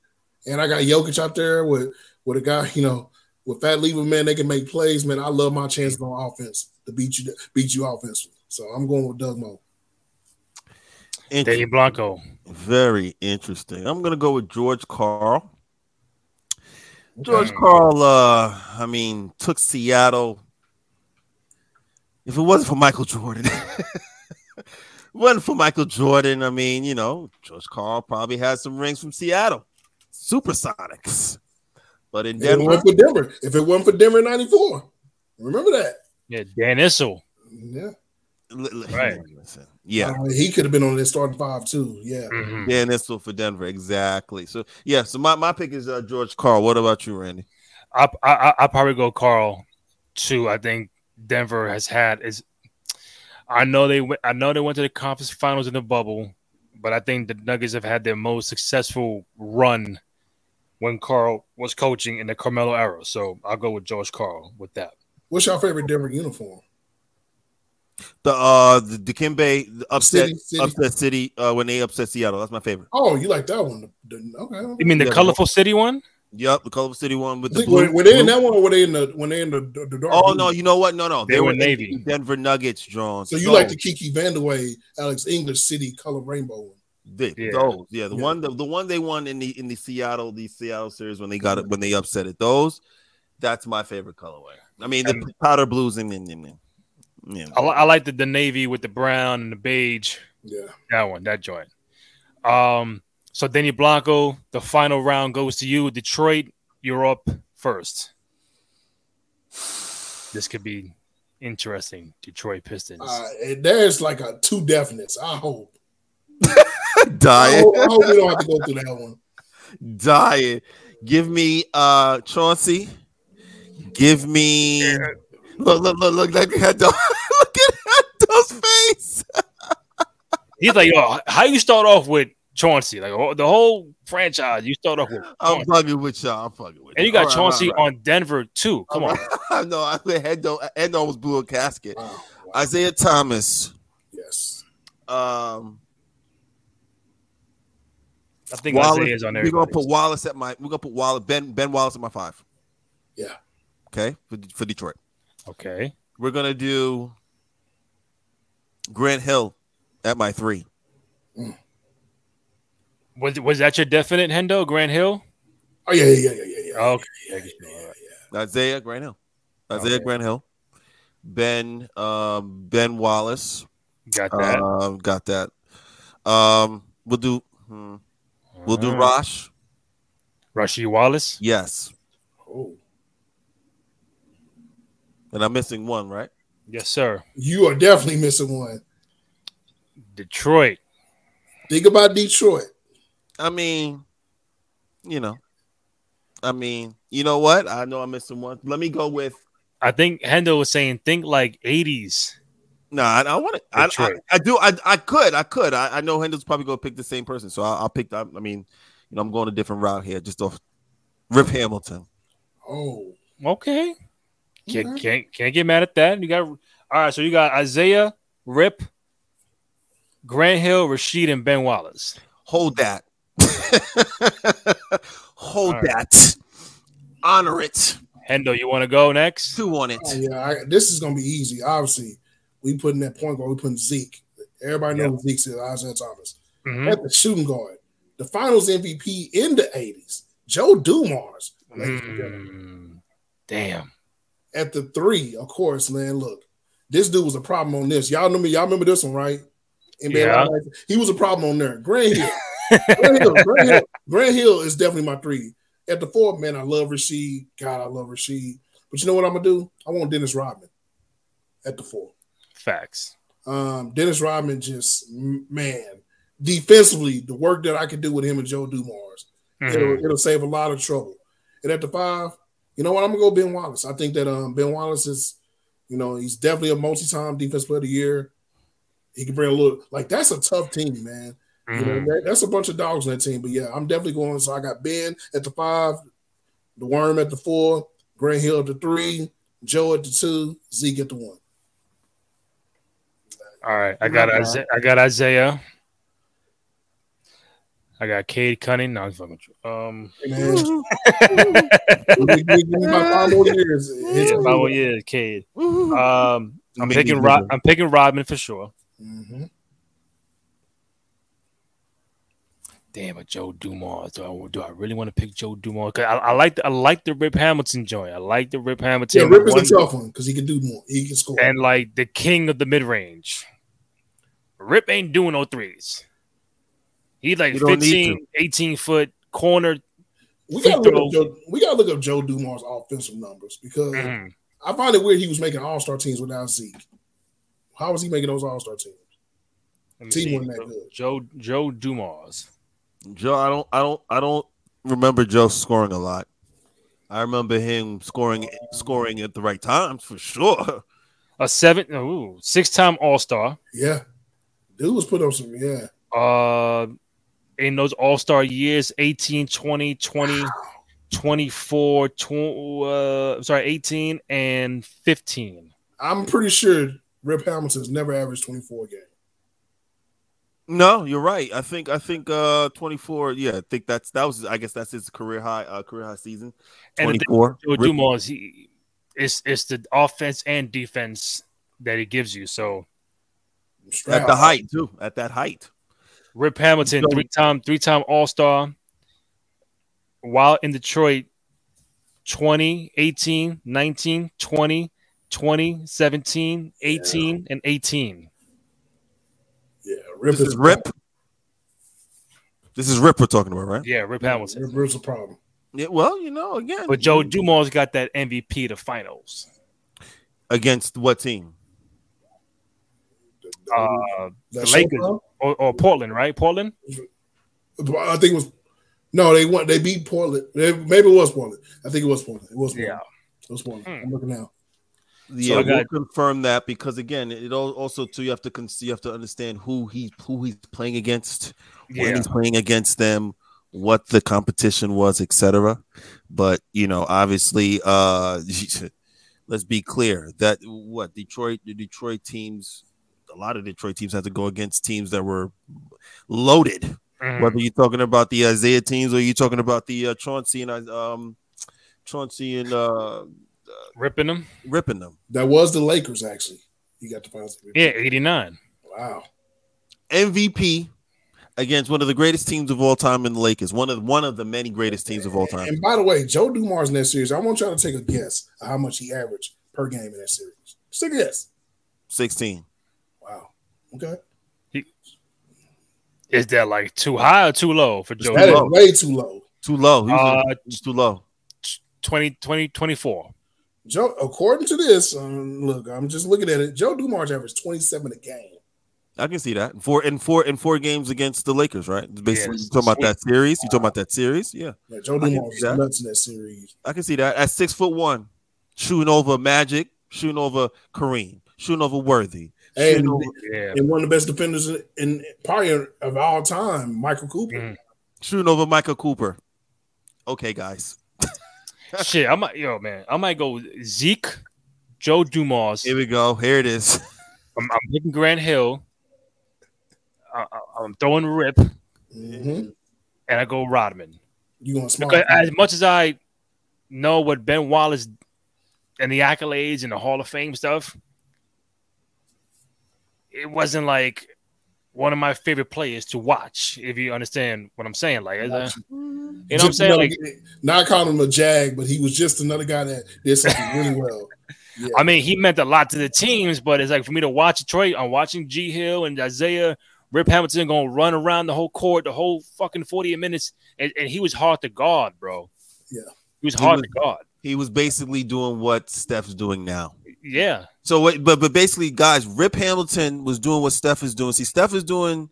And I got Jokic out there with, with a guy, you know, with Fat Lever, man, they can make plays, man. I love my chances on offense to beat you beat you offensively. So I'm going with Doug Moe. Danny Blanco. Very interesting. I'm gonna go with George Karl. George Okay. Karl, uh, I mean, took Seattle. If it wasn't for Michael Jordan, it wasn't for Michael Jordan. I mean, you know, George Karl probably had some rings from Seattle, Supersonics. But in If it Denver, wasn't for Denver, if it wasn't for Denver 94, remember that. Yeah, Dan Issel. Yeah. li- li- Right. yeah, Uh, he could have been on their starting five too. Yeah. Mhm. yeah, and that's all for Denver, exactly. So yeah, so my, my pick is uh, George Karl. What about you, Randy? I I I probably go Karl too. I think Denver has had is. I know they went. I know they went to the conference finals in the bubble, but I think the Nuggets have had their most successful run when Karl was coaching in the Carmelo era. So I'll go with George Karl with that. What's your favorite Denver uniform? The uh the Dikembe upset City, City. upset City uh when they upset Seattle. That's my favorite. Oh, you like that one? The- the- okay. You mean the Yeah. colorful city one? Yep, the Colorful City one with I the think blue. were, were they in that one or were they in the when they in the, the, the dark? Oh blue? no, you know what? No, no, They were Navy. Denver Nuggets, drawn. So you like the Kiki Vandeweghe, Alex English City color rainbow one? The, Yeah. those? Yeah, the Yeah. one the, the one they won in the in the Seattle the Seattle series when they got it when they upset it. Those, that's my favorite colorway. I mean the And- powder blues and and- and- and- yeah. I, I like the, the navy with the brown and the beige. Yeah. That one, that joint. Um, so Danny Blanco, the final round goes to you. Detroit, you're up first. This could be interesting. Detroit Pistons. Uh, and there's like a two definites. I hope. I Diet, hope, I hope we don't have to go through that one. diet. Give me uh Chauncey. Give me look look look look look at Hendo. look at Hendo's face. He's like, yo, how you start off with Chauncey? Like the whole franchise, you start off with I'm fucking with y'all. I'm fucking with and you y'all. got All right, Chauncey all right, on Denver too. Come all on. right. no, I think Hendo Hendo almost blew a casket. Wow. wow. Isaiah Thomas. yes. Um I think Wallace, Isaiah's on we're gonna put Wallace at my we're gonna put Wallace Ben Ben Wallace at my five. Yeah. Okay, for, for Detroit. Okay. We're gonna do Grant Hill at my three. Was was that your definite Hendo Grant Hill? Oh yeah, yeah, yeah, yeah, yeah. Okay. yeah, yeah, yeah. Isaiah Grant Hill. Isaiah Okay. Grant Hill. Ben um Ben Wallace. Got that. Um got that. Um we'll do hmm, we'll do Alright. Rosh. Rasheed Wallace. Yes. Oh, And I'm missing one, right? Yes, sir. you are definitely missing one. Detroit. Think about Detroit. I mean, you know, I mean, you know what? I know I'm missing one. Let me go with. I think Hendo was saying think like 80s. No, nah, I, I want to. I, I, I, do. I, I could. I could. I, I know Hendo's probably going to pick the same person, so I'll, I'll pick. I mean, you know, I'm going a different route here, just off Rip Hamilton. Oh, okay. Can't, okay. can't can't get mad at that. You got all right. So you got Isiah, Rip, Grant Hill, Rasheed, and Ben Wallace. Hold that. Hold right. that. Honor it. Hendo, you want to go next? Who want it? Oh, yeah, I, this is going to be easy. Obviously, we put in that point guard. We putting Zeke. Everybody knows yep. Zeke is Isiah Thomas. Mm-hmm. At the shooting guard, the Finals MVP in the '80s, Joe Dumars. Mm, damn. At the three, of course, man. Look, this dude was a problem on this. Y'all know me. Y'all remember this one, right? And yeah. he was a problem on there. Grant Hill. Grant, Hill, Hill, Hill is definitely my three. At the four, man, I love Rasheed. God, I love Rasheed. But you know what I'm gonna do? I want Dennis Rodman at the four. Facts. Um, Dennis Rodman just man, defensively, the work that I can do with him and Joe Dumars, mm-hmm. it'll, it'll save a lot of trouble. And at the five, you know what? I'm gonna go Ben Wallace. I think that um, Ben Wallace is, you know, he's definitely a multi-time defense player of the year. He can bring a little like that's a tough team, man. Mm-hmm. You know, mm-hmm. that, that's a bunch of dogs on that team. But yeah, I'm definitely going. So I got Ben at the five, the worm at the four, Grant Hill at the three, Joe at the two, Zeke at the one. All right, I got Isiah, I got Isiah. I got Cade Cunning. No, I'm fucking. Um, five more years. Yeah, five more years, Cade. Um, I'm picking. Rob, I'm picking Rodman for sure. Mm-hmm. Damn, but Joe Dumars. Do I, do I really want to pick Joe Dumars? Cause I, I like the, I like the Rip Hamilton joint. I like the Rip Hamilton. Yeah, Rip is a tough one because he can do more. He can score. And like the king of the mid range. Rip ain't doing no threes. He's like 15, 18 foot corner. We gotta, look up Joe, we gotta look up Joe Dumars' offensive numbers because mm-hmm. I find it weird he was making all star teams without Zeke. How was he making those all star teams? Team wasn't that good. Joe Joe Dumars. Joe, I don't I don't I don't remember Joe scoring a lot. I remember him scoring scoring at the right times for sure. A seven, ooh, six time All Star. Yeah, dude was put on some. Yeah. Uh, in those All Star years, 18, 20, 20, 24, 20, uh, sorry, 18 and 15. I'm pretty sure Rip Hamilton's never averaged 24 games. No, you're right. I think I think uh 24. Yeah, I think that's that was I guess that's his career high uh, career high season. 24. And the Dumars, he it's it's the offense and defense that he gives you. So at the height too, at that height. Rip Hamilton, three time three time All Star. While in Detroit, 20, 18, 19, 20, 20, 17, 18, yeah. and 18. Yeah, Rip this is, is Rip. This is Rip we're talking about, right? Yeah, Rip Hamilton. Rip, Rip's a problem. Yeah, well, you know, again. But Joe Dumars got that MVP to finals. Against what team? Uh, the Lakers or, or, Portland, right? Portland. I think it was. No, they won. They beat Portland. maybe it was Portland. I think it was Portland. It was. Portland. Yeah, it was Portland. Hmm. I'm looking now. Yeah, so we'll confirm that because again, it also too you have to you have to understand who he who he's playing against, yeah. when he's playing against them, what the competition was, etc. But you know, obviously, uh let's be clear that what Detroit the Detroit teams a lot of Detroit teams had to go against teams that were loaded. Mm-hmm. Whether you're talking about the Isiah teams or you're talking about the uh, Chauncey and um Chauncey and uh ripping them, ripping them. That was the Lakers, actually. He got the finals. Yeah, eighty nine. Wow. MVP against one of the greatest teams of all time in the Lakers. One of one of the many greatest teams of all time. And by the way, Joe Dumars in that series, I want y'all to take a guess how much he averaged per game in that series. Just a guess. Sixteen. Wow. Okay. He, is that like too high or too low for Joe? That is way too low. Too low. Uh, too low. 20, 20, 24. Joe, according to this, um, look, I'm just looking at it. Joe Dumars averaged 27 a game. I can see that. Four in four in four games against the Lakers, right? Basically, Yes. you talking about that series. You talking about that series? Yeah, Yeah, Joe Dumars was that. nuts in that series. I can see that. At six foot one, shooting over Magic, shooting over Kareem, shooting over Worthy, And, over, Yeah. and one of the best defenders in, in probably of all time, Michael Cooper. Mhm. shooting over Michael Cooper. Okay, guys, Shit, I might, yo, man, I might go Zeke, Joe Dumars. here we go. Here it is. I'm, I'm picking Grant Hill. I, I, I'm throwing Rip, Mhm. and I go Rodman. You going smart? Because as much as I know what Ben Wallace and the accolades and the Hall of Fame stuff, it wasn't like one of my favorite players to watch. If you understand what I'm saying, like, uh, you know what I'm saying? another- Like, not calling him a jag, but he was just another guy that did something really well. Yeah. I mean, he meant a lot to the teams, but it's like for me to watch Detroit, I'm watching G Hill and Isiah, Rip Hamilton going to run around the whole court, the whole fucking 48 minutes, and, and he was hard to guard, bro. Yeah. he was He hard was- to guard. He was basically doing what Steph's doing now. Yeah, So, what, but but basically, guys, Rip Hamilton was doing what Steph is doing. See, Steph is doing.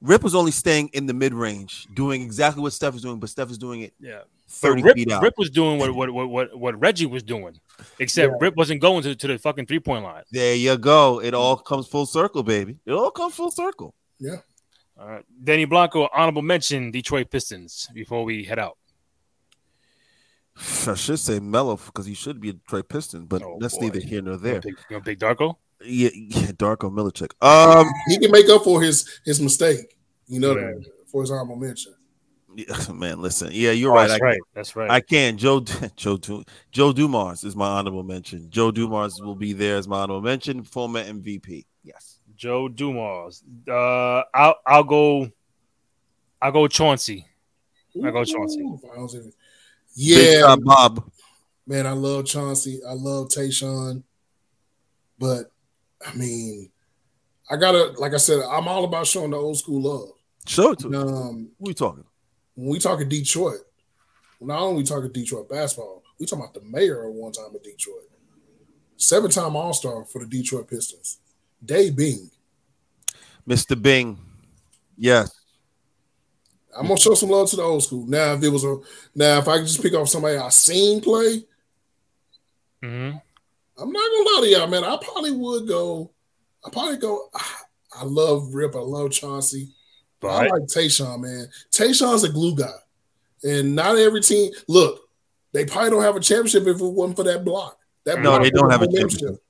Rip was only staying in the mid range, doing exactly what Steph is doing, but Steph is doing it yeah. Thirty Rip, feet out. Rip was doing what what, what what what Reggie was doing, except Yeah. Rip wasn't going to, to the fucking three point line. There you go. It all comes full circle, baby. It all comes full circle. Yeah. All right. Danny Blanco, honorable mention Detroit Pistons before we head out. I should say Mello because he should be a Detroit Piston, but Oh, that's boy. neither here nor there. gonna you gonna pick Darko? Yeah, yeah, Darko Milicic. Um, he can make up for his his mistake. You know Yeah. for his honorable mention. yeah, man, listen. Yeah, you're Oh, right. That's I, right. That's right. I can. Joe Joe Joe Dumars is my honorable mention. Joe Dumars will be there as my honorable mention. Former MVP. Yes. Joe Dumars. Uh, I'll I'll go. I'll go Chauncey. I go Chauncey. Ooh, finals MVP. Big Yeah, Bob. man, I love Chauncey. I love Tayshaun. But I mean, I gotta, like I said, I'm all about showing the old school love. Show it to. Um, we talking? when we talk of Detroit, not only we talking Detroit basketball, we talking about the mayor at one time of Detroit. Seven time All Star for the Detroit Pistons. Dave Bing. Mr. Bing. Yes. I'm gonna show some love to the old school. Now, if it was a now, if I could just pick off somebody I seen play, hmm I'm not gonna lie to y'all, man. I probably would go. I probably go. ah, I love Rip. I love Chauncey. But I like Tayshaun, man. Tayshaun's a glue guy, and not every team. Look, they probably don't have a championship if it wasn't for that block. That No, block they don't have a momentum. championship.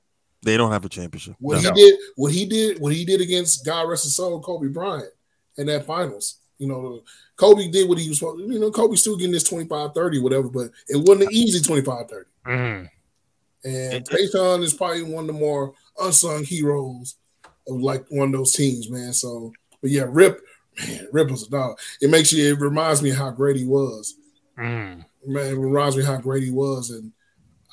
They don't have a championship. What No. he did, what he did, what he did against God rest his soul, Kobe Bryant in that finals. You know, Kobe did what he was supposed. You know, Kobe still getting this 25, 30, whatever, but it wasn't an easy 25, 30. mhm. And It- Tayshaun is probably one of the more unsung heroes of like one of those teams, man. So, but yeah, Rip, man, Rip was a dog. It makes you, it reminds me how great he was. Mhm. Man, it reminds me how great he was. And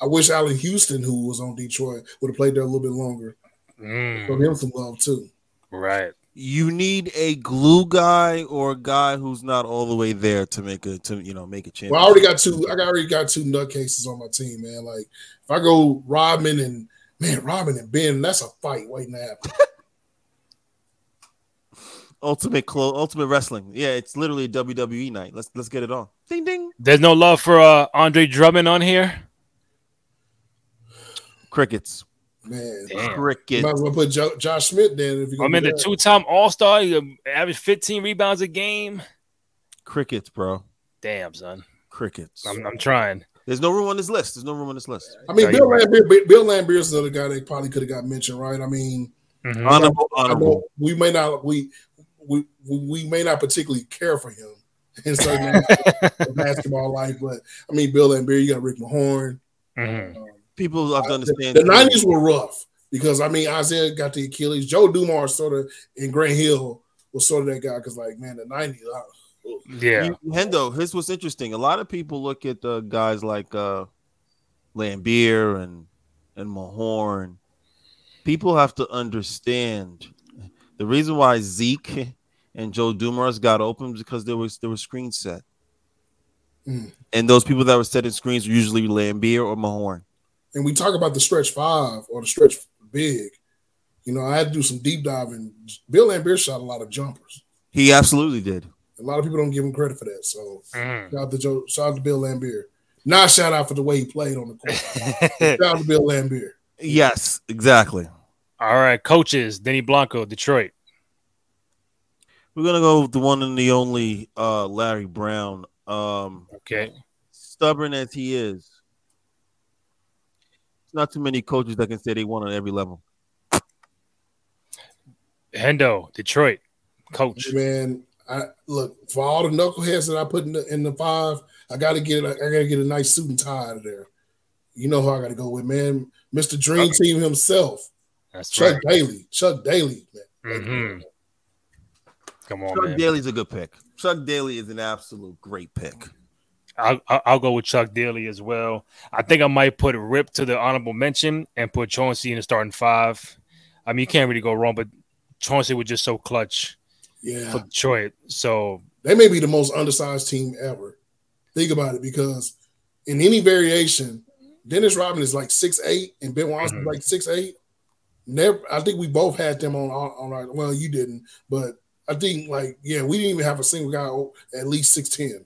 I wish Allan Houston, who was on Detroit, would have played there a little bit longer. Mm. Show him some love too. right. You need a glue guy or a guy who's not all the way there to make a to you know make a championship. Well, I already got two. I already got two nutcases on my team, man. Like if I go Rodman and man, Rodman and Ben, that's a fight waiting to happen. ultimate clo- ultimate wrestling. Yeah, it's literally WWE night. Let's let's get it on. Ding ding. There's no love for uh, Andre Drummond on here. Crickets. Man, Damn. Crickets. might as well put jo- Josh Smith then if you. I mean, the two-time All-Star, he averaged 15 rebounds a game. Crickets, bro. Damn, son. Crickets. I'm, I'm trying. There's no room on this list. There's no room on this list. I mean, Yeah, Bill you're Laimbeer, Bill Laimbeer is another guy that probably could have got mentioned, right? I mean, Mhm. Honorable, I know honorable. we may not we we we we may not particularly care for him in certain basketball life, but I mean, Bill Laimbeer, you got Rick Mahorn. Mhm. Um, People have to understand. The nineties were rough because I mean Isiah got the Achilles. Joe Dumars sort of and Grant Hill was sort of that guy because like man, the nineties. Yeah. You- Hendo, here's what's interesting. A lot of people look at the guys like uh Laimbeer and and Mahorn. People have to understand the reason why Zeke and Joe Dumars got open because there was there was screen set. Mm. And those people that were setting screens were usually Laimbeer or Mahorn. And we talk about the stretch five or the stretch big. You know, I had to do some deep diving. Bill Laimbeer shot a lot of jumpers. He absolutely did. A lot of people don't give him credit for that. So Mm. shout out to Joe, shout out to Bill Laimbeer. Not shout out for the way he played on the court. shout out to Bill Laimbeer. Yes, exactly. All right, coaches. Denny Blanco, Detroit. We're gonna go with the one and the only uh, Larry Brown. Um, Okay. stubborn as he is, it's not too many coaches that can say they won on every level. Hendo, Detroit. Coach. Man, I look for all the knuckleheads that I put in the in the five. I got to get I got to get a nice suit and tie out of there. You know who I got to go with, man. Mr. Dream Team himself, That's Chuck right. Daly. Chuck Daly, man. Mhm. Come on, Chuck man. Daly's a good pick. Chuck Daly is an absolute great pick. I'll, I'll go with Chuck Daly as well. I think I might put Rip to the honorable mention and put Chauncey in the starting five. I mean, you can't really go wrong, but Chauncey was just so clutch Yeah, for Detroit. So they may be the most undersized team ever. Think about it, because in any variation, Dennis Rodman is like six eight, and Ben Wallace is Mhm. like six eight. Never, I think we both had them on on on our. Well, you didn't, but I think like yeah, we didn't even have a single guy at least six ten.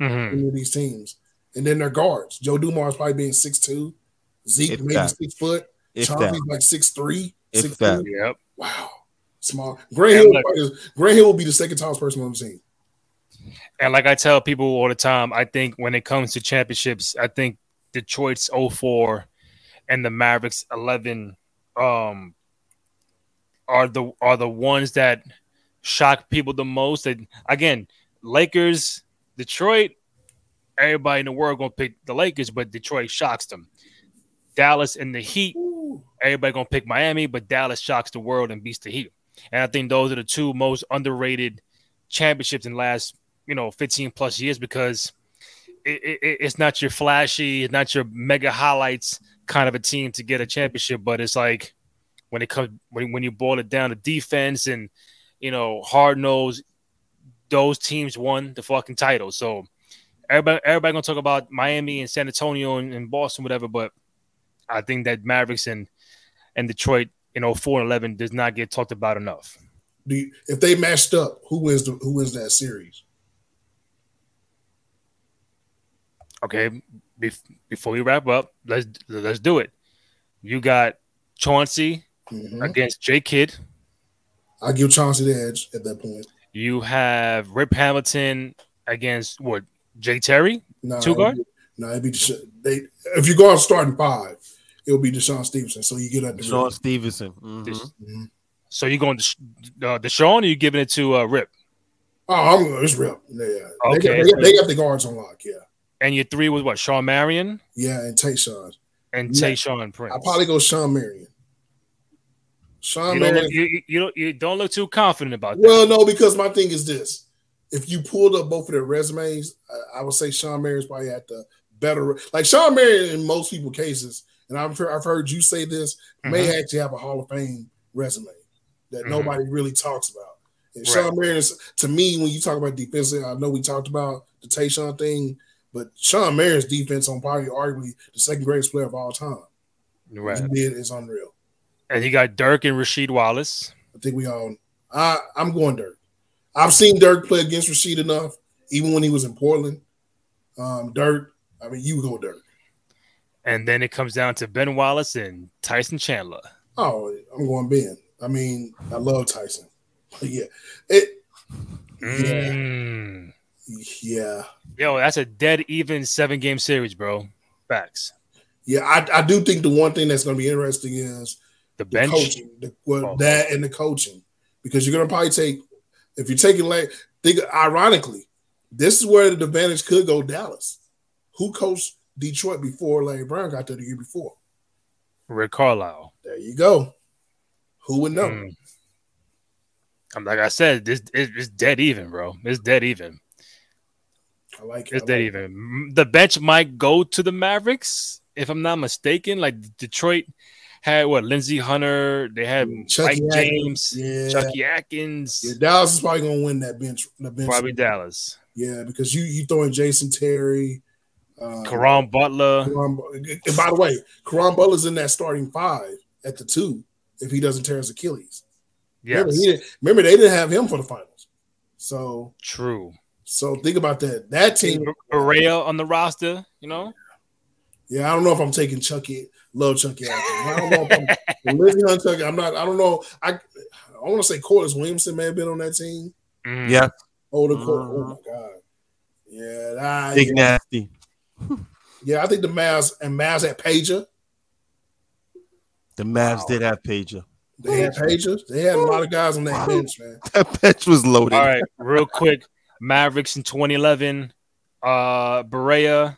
Mhm. of these teams. And then their guards. Joe Dumars probably being six two. Zeke If maybe that. six foot. If Chauncey's that, like six three. If six that. two. Yep. Wow. Small. Gray Hill, look. probably- Grant Hill will be the second tallest person on the team. And like I tell people all the time, I think when it comes to championships, I think Detroit's 04 and the Mavericks 11 um are the are the ones that shock people the most. And again, Lakers, Detroit, everybody in the world gonna pick the Lakers, but Detroit shocks them. Dallas and the Heat, everybody gonna pick Miami, but Dallas shocks the world and beats the Heat. And I think those are the two most underrated championships in the last you know 15 plus years because it, it, it's not your flashy, it's not your mega highlights kind of a team to get a championship, but it's like when it comes when, when you boil it down to defense and you know hard nose, those teams won the fucking title. So everybody everybody gonna talk about Miami and San Antonio and, and Boston, whatever, but I think that Mavericks and and Detroit, you know, 4 and 11 does not get talked about enough. Do you, if they matched up, who wins the who wins that series? Okay, bef- before we wrap up, let's let's do it. You got Chauncey Mhm. against J Kidd. I give Chauncey the edge at that point. You have Rip Hamilton against what? Jay Terry. No, Two guard? No, it'd be Desha- they. If you go out starting five, it'll be DeShawn Stevenson. So you get at the Sean Stevenson. Mhm. This- Mhm. So you're going to uh, DeShawn or you giving it to uh, Rip? Oh, I'm going. It's real. Yeah, They, got, Okay. they, got, they got the guards on lock. Yeah, And your three was what? Shawn Marion yeah, and Tayshaun. and Yeah. Tayshaun Prince. I probably go Shawn Marion. Sean you don't, look, you, you- you don't you don't look too confident about that. Well, no, because my thing is this: if you pulled up both of their resumes, I, I would say Shawn Marion's probably at the better. Like Shawn Marion, in most people cases, and I'm sure I've heard you say this, may Mhm. actually have a Hall of Fame resume that Mhm. nobody really talks about. And Right. Shawn Marion is, to me, when you talk about defensive, I know we talked about the Tayshaun thing, but Shawn Marion's defense on probably arguably the second greatest player of all time. Right. he did is unreal. And you got Dirk and Rasheed Wallace. I think we all. I I'm going Dirk. I've seen Dirk play against Rasheed enough, even when he was in Portland. Um, Dirk. I mean, you go Dirk. And then it comes down to Ben Wallace and Tyson Chandler. Oh, I'm going Ben. I mean, I love Tyson. yeah, it. Yeah, Mm. yeah, Yo, that's a dead even seven game series, bro. Facts. yeah. I, I do think the one thing that's going to be interesting is The the bench. coaching, the, well, Oh. that and the coaching, because you're going to probably take if you're taking like think ironically, this is where the advantage could go Dallas. Who coached Detroit before Larry Brown got there the year before? Rick Carlisle. There you go. Who would know? Mm. I'm like I said, this it- it's dead even, bro. It's dead even. I like it. It's I dead like even. The bench might go to the Mavericks, if I'm not mistaken. Like Detroit had what Lindsey Hunter, they had it. Chucky Mike James, Yeah. Chucky Atkins, yeah. Dallas is probably gonna win that bench. The bench. probably Dallas. Yeah, because you you throwing Jason Terry, uh, Caron Butler. Caron and by the way, Caron Butler's in that starting five at the two, if he doesn't tear his Achilles. Yes, Remember, remember they didn't have him for the finals. So true. so think about that. That team, Barea on the roster, you know. Yeah, I don't know if I'm taking Chucky. Love Chucky. Atkins. I don't know if I'm Lizzie Hunt Chucky. I'm not. I don't know. I I want to say Corliss Williamson may have been on that team. Mm. Yeah, Older Cor- Mhm. Oh my god. Yeah, that, big yeah, nasty. yeah. I think the Mavs and Mavs had Peja. The Mavs Wow. did have Peja. They had Pagers. They had a lot of guys on that bench, man. That bench was loaded. All right, real quick. Mavericks in 2011. Uh, Barea,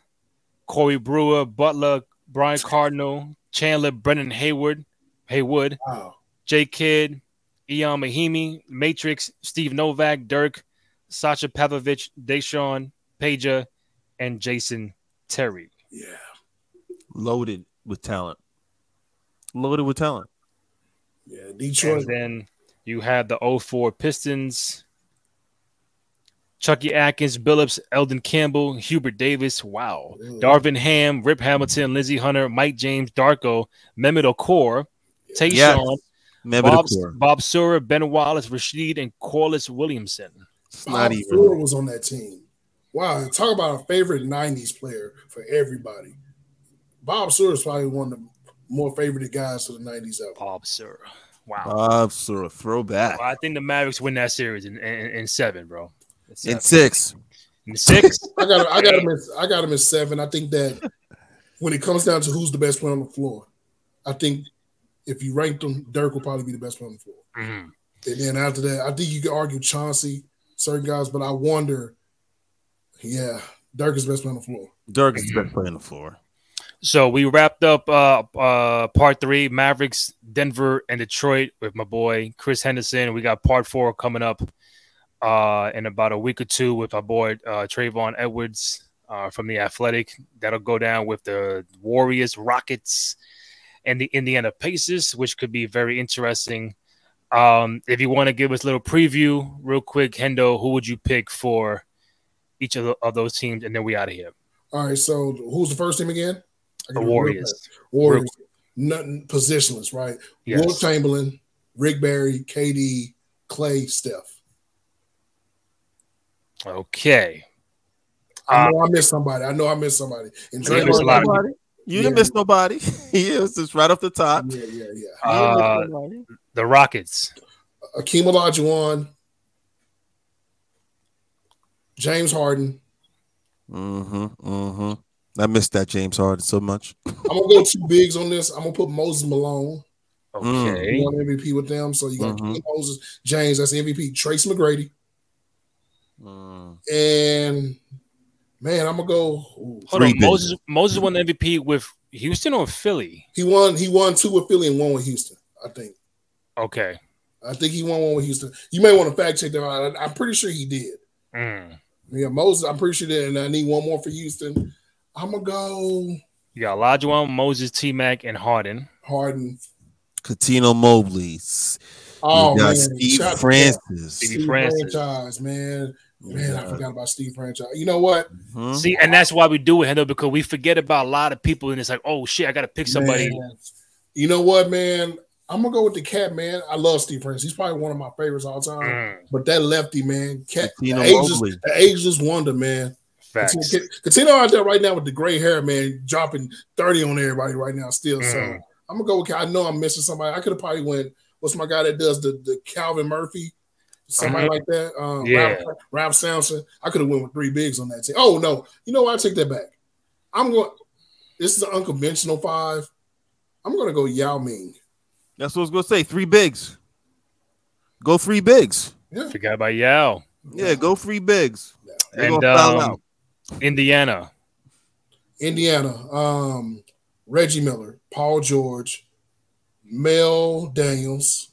Corey Brewer, Butler, Brian Cardinal, Chandler, Brendan Hayward, Haywood, Wow. J Kidd, Ian Mahinmi, Matrix, Steve Novak, Dirk, Sasha Pavlovic, DeShawn, Peja, and Jason Terry. Yeah. Loaded with talent. Loaded with talent. Yeah. And Detroit. then you had the 04 Pistons. Chucky Atkins, Billups, Elden Campbell, Hubert Davis, wow. Ew. Darvin Ham, Rip Hamilton, Lindsey Hunter, Mike James, Darko, Mehmet Okur, Tayshaun, Yes. Remember Bob, the. Bob Sura, Ben Wallace, Rasheed, and Corliss Williamson. It's Bob not even. Stewart was on that team. Wow. Talk about a favorite 90s player for everybody. Bob Sewell is probably one of the more favorite guys to the 90s ever. Bob Sura. Wow. Bob Sura, throwback. I think the Mavericks win that series in, in, in seven, bro. In In six. In six. I got I got him at, I got him at seven. I think that when it comes down to who's the best player on the floor, I think if you rank them, Dirk will probably be the best player on the floor. Mhm. And then after that, I think you could argue Chauncey, certain guys, but I wonder, yeah, Dirk is the best player on the floor. Dirk is the best player on the floor. So we wrapped up uh, uh, part three, Mavericks, Denver, and Detroit with my boy Chris Henderson. We got part four coming up uh, in about a week or two with our boy uh, Trayvon Edwards uh, from the Athletic. That'll go down with the Warriors, Rockets, and the Indiana Pacers, which could be very interesting. Um, if you want to give us a little preview, real quick, Hendo, who would you pick for each of, the, of those teams, and then we out of here. All right, so who's the first team again? The can do it real Warriors. Warriors, nothing positionless, right? Yes. Wilt Chamberlain, Rick Barry, KD, Clay, Steph. Okay. I Uh, know I missed somebody. I know I missed somebody. And Yeah, there's a Draymond, lot Nobody. You didn't Yeah. miss nobody. he is just right off the top. yeah, yeah, yeah. Uh, the Rockets. Akeem Olajuwon, James Harden. Mm-hmm. Mm-hmm. I missed that James Harden so much. I'm gonna go two bigs on this. I'm gonna put Moses Malone. Okay. He won MVP with them. So you got Mhm. Moses, James, that's the MVP, Tracy McGrady. Mm. And man, I'm gonna go. ooh. Hold on. Moses Moses won the MVP with Houston or Philly? He won, he won two with Philly and one with Houston, I think. Okay. I think he won one with Houston. You may want to fact check that. out. I- I'm pretty sure he did. Mm. Yeah, Moses, I'm pretty sure that, and I need one more for Houston. I'm gonna go You got Olajuwon, Moses, T Mac, and Harden. Harden. Cuttino Mobley. Oh you got man, Steve Shout- Francis. Steve Steve Francis. franchise, man. Man, I forgot about Steve franchise. You know what? Mhm. See, and that's why we do it, Hendo, because we forget about a lot of people, and it's like, oh shit, I gotta pick somebody. Man. You know what, man? I'm gonna go with the cat, man. I love Steve Francis. He's probably one of my favorites all time. Mm. But that lefty, man, cat, the Cuttino ageless, Mobley. the ageless wonder, man. Facts. Cuttino out there right now with the gray hair, man, dropping 30 on everybody right now still. So Mm. I'm gonna go with I know I'm missing somebody. I could have probably went, what's my guy that does the, the Calvin Murphy? Somebody Mhm. like that. Um Yeah. Ralph, Ralph Sampson. I could have went with three bigs on that team. Oh no, you know what? I take that back. I'm going this is an unconventional five. I'm gonna go Yao Ming. That's what I was gonna say. Three bigs. Go three bigs. Yeah. Forgot about Yao. Yeah, go three bigs. They're And um. Indiana. Indiana, um, Reggie Miller, Paul George, Mel Daniels.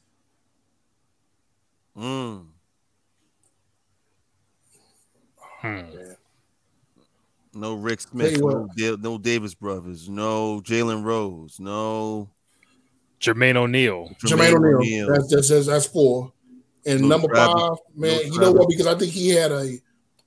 Mm. Hmm. No Rik Smits. Tell No, Da- no Davis brothers. No Jalen Rose. No Jermaine O'Neal. Jermaine O'Neal. That's, that's that's that's four. And No number Travis. five, man, No you know what? Because I think he had a.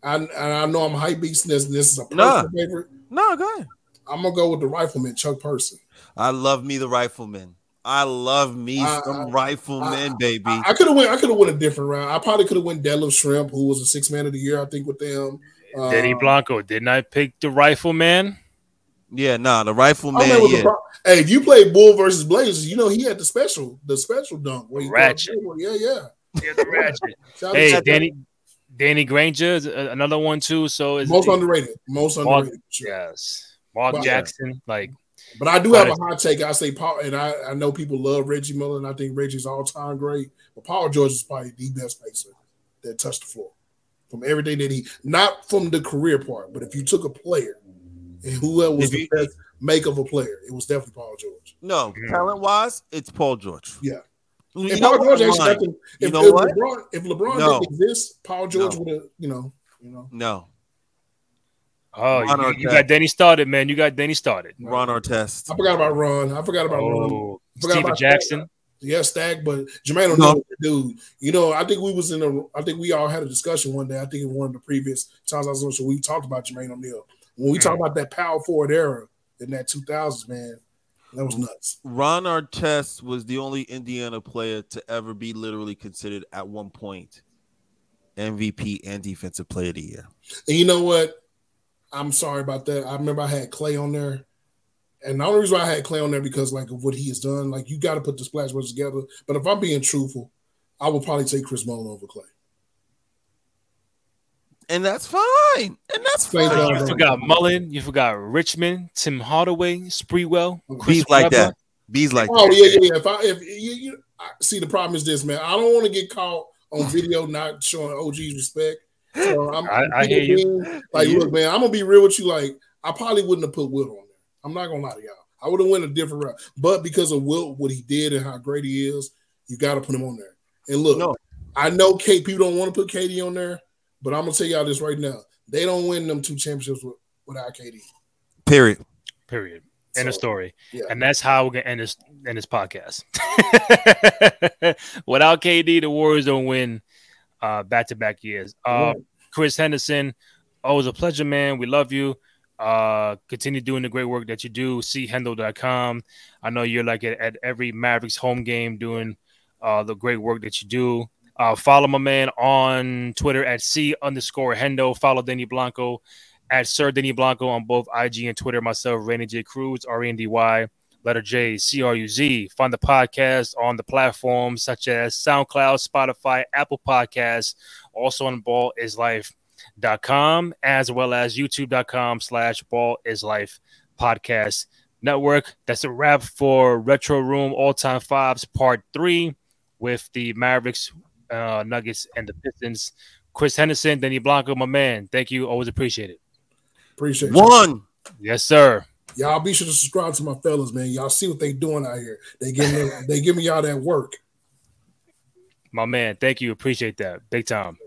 I and I know I'm hype beasting this. And this is a personal Nah. favorite. No, go ahead. I'm gonna go with the rifleman Chuck Person. I love me the rifleman. I love me some rifleman, baby. I, I could have went. I could have went a different route. I probably could have went Detlef Schrempf, who was a six man of the year, I think, with them. Denny uh, Blanco. Didn't I pick the rifleman? Yeah, nah, the rifleman. Yeah. hey, if you play Bull versus Blazers, you know he had the special, the special dunk where he ratchet. Yeah, yeah. Yeah, the ratchet. hey, Danny, Danny Granger is another one too. So is most underrated. Most underrated. Mark, sure. Yes, Mark but, Jackson, like. But I do have a hot take. I say Paul, and I, I know people love Reggie Miller, and I think Reggie's all time great. But Paul George is probably the best pacer that touched the floor from everything that he, not from the career part, but if you took a player and who was the best make of a player, it was definitely Paul George. No, talent wise, it's Paul George. Yeah. You and Paul George actually if, you know if. LeBron, if LeBron no. didn't exist, Paul George no. would have, you know, you know. No. Oh, you, you, got Danny started, man. You got Danny started. Ron Artest. I forgot about Ron. I forgot about oh, Ron. Forgot Stephen Jackson. Stack. Yeah, Stack, but Jermaine O'Neal, no. dude. You know, I think we was in a. I think we all had a discussion one day. I think in one of the previous times I was on the show, we talked about Jermaine O'Neal. When we mm. talk about that power forward era in that 2000s, man, that was nuts. Ron Artest was the only Indiana player to ever be literally considered at one point MVP and Defensive Player of the Year. And you know what? I'm sorry about that. I remember I had Clay on there. And the only reason why I had Clay on there because like of what he has done, like you got to put the splash brothers together. But if I'm being truthful, I would probably take Chris Mullin over Clay. And that's fine. And that's fine. You forgot Mullin. You forgot Richmond, Tim Hardaway, Sprewell. Bees like that. Bees like oh, that. yeah, yeah, yeah. If I if you, you I, see the problem is this, man. I don't want to get caught on video not showing OG's respect. So I'm, I, I hear you. Like, look, man, I'm gonna be real with you. Like, I probably wouldn't have put Wilt on there. I'm not gonna lie to y'all. I would have went a different route, but because of Wilt, what he did and how great he is, you got to put him on there. And look, no. I know Kate people don't want to put KD on there, but I'm gonna tell y'all this right now: they don't win them two championships with, without KD. Period. Period. End so, of story. Yeah. And that's how we're gonna end this end this podcast. without KD, the Warriors don't win back to back years. Uh, Chris Henderson, always a pleasure, man. We love you. Uh, continue doing the great work that you do. Hendo.com. I know you're like at, at every Mavericks home game doing uh, the great work that you do. Uh, follow my man on Twitter at C underscore Hendo. Follow Denny Blanco at Sir Denny Blanco on both IG and Twitter. Myself, Rendy J. Cruz, R E N D Y, letter J, C R U Z. Find the podcast on the platforms such as SoundCloud, Spotify, Apple Podcasts, also on ballislife.com, as well as youtube.com slash ball is life podcast network. That's a wrap for Retro Room All Time Fives Part 3 with the Mavericks uh, Nuggets and the Pistons. Chris Henderson, Danny Blanco, my man. Thank you. Always appreciate it. Appreciate it. one. Yes, sir. Y'all be sure to subscribe to my fellas, man. Y'all see what they doing out here. They give me they give me y'all that work. My man, thank you. Appreciate that. Big time.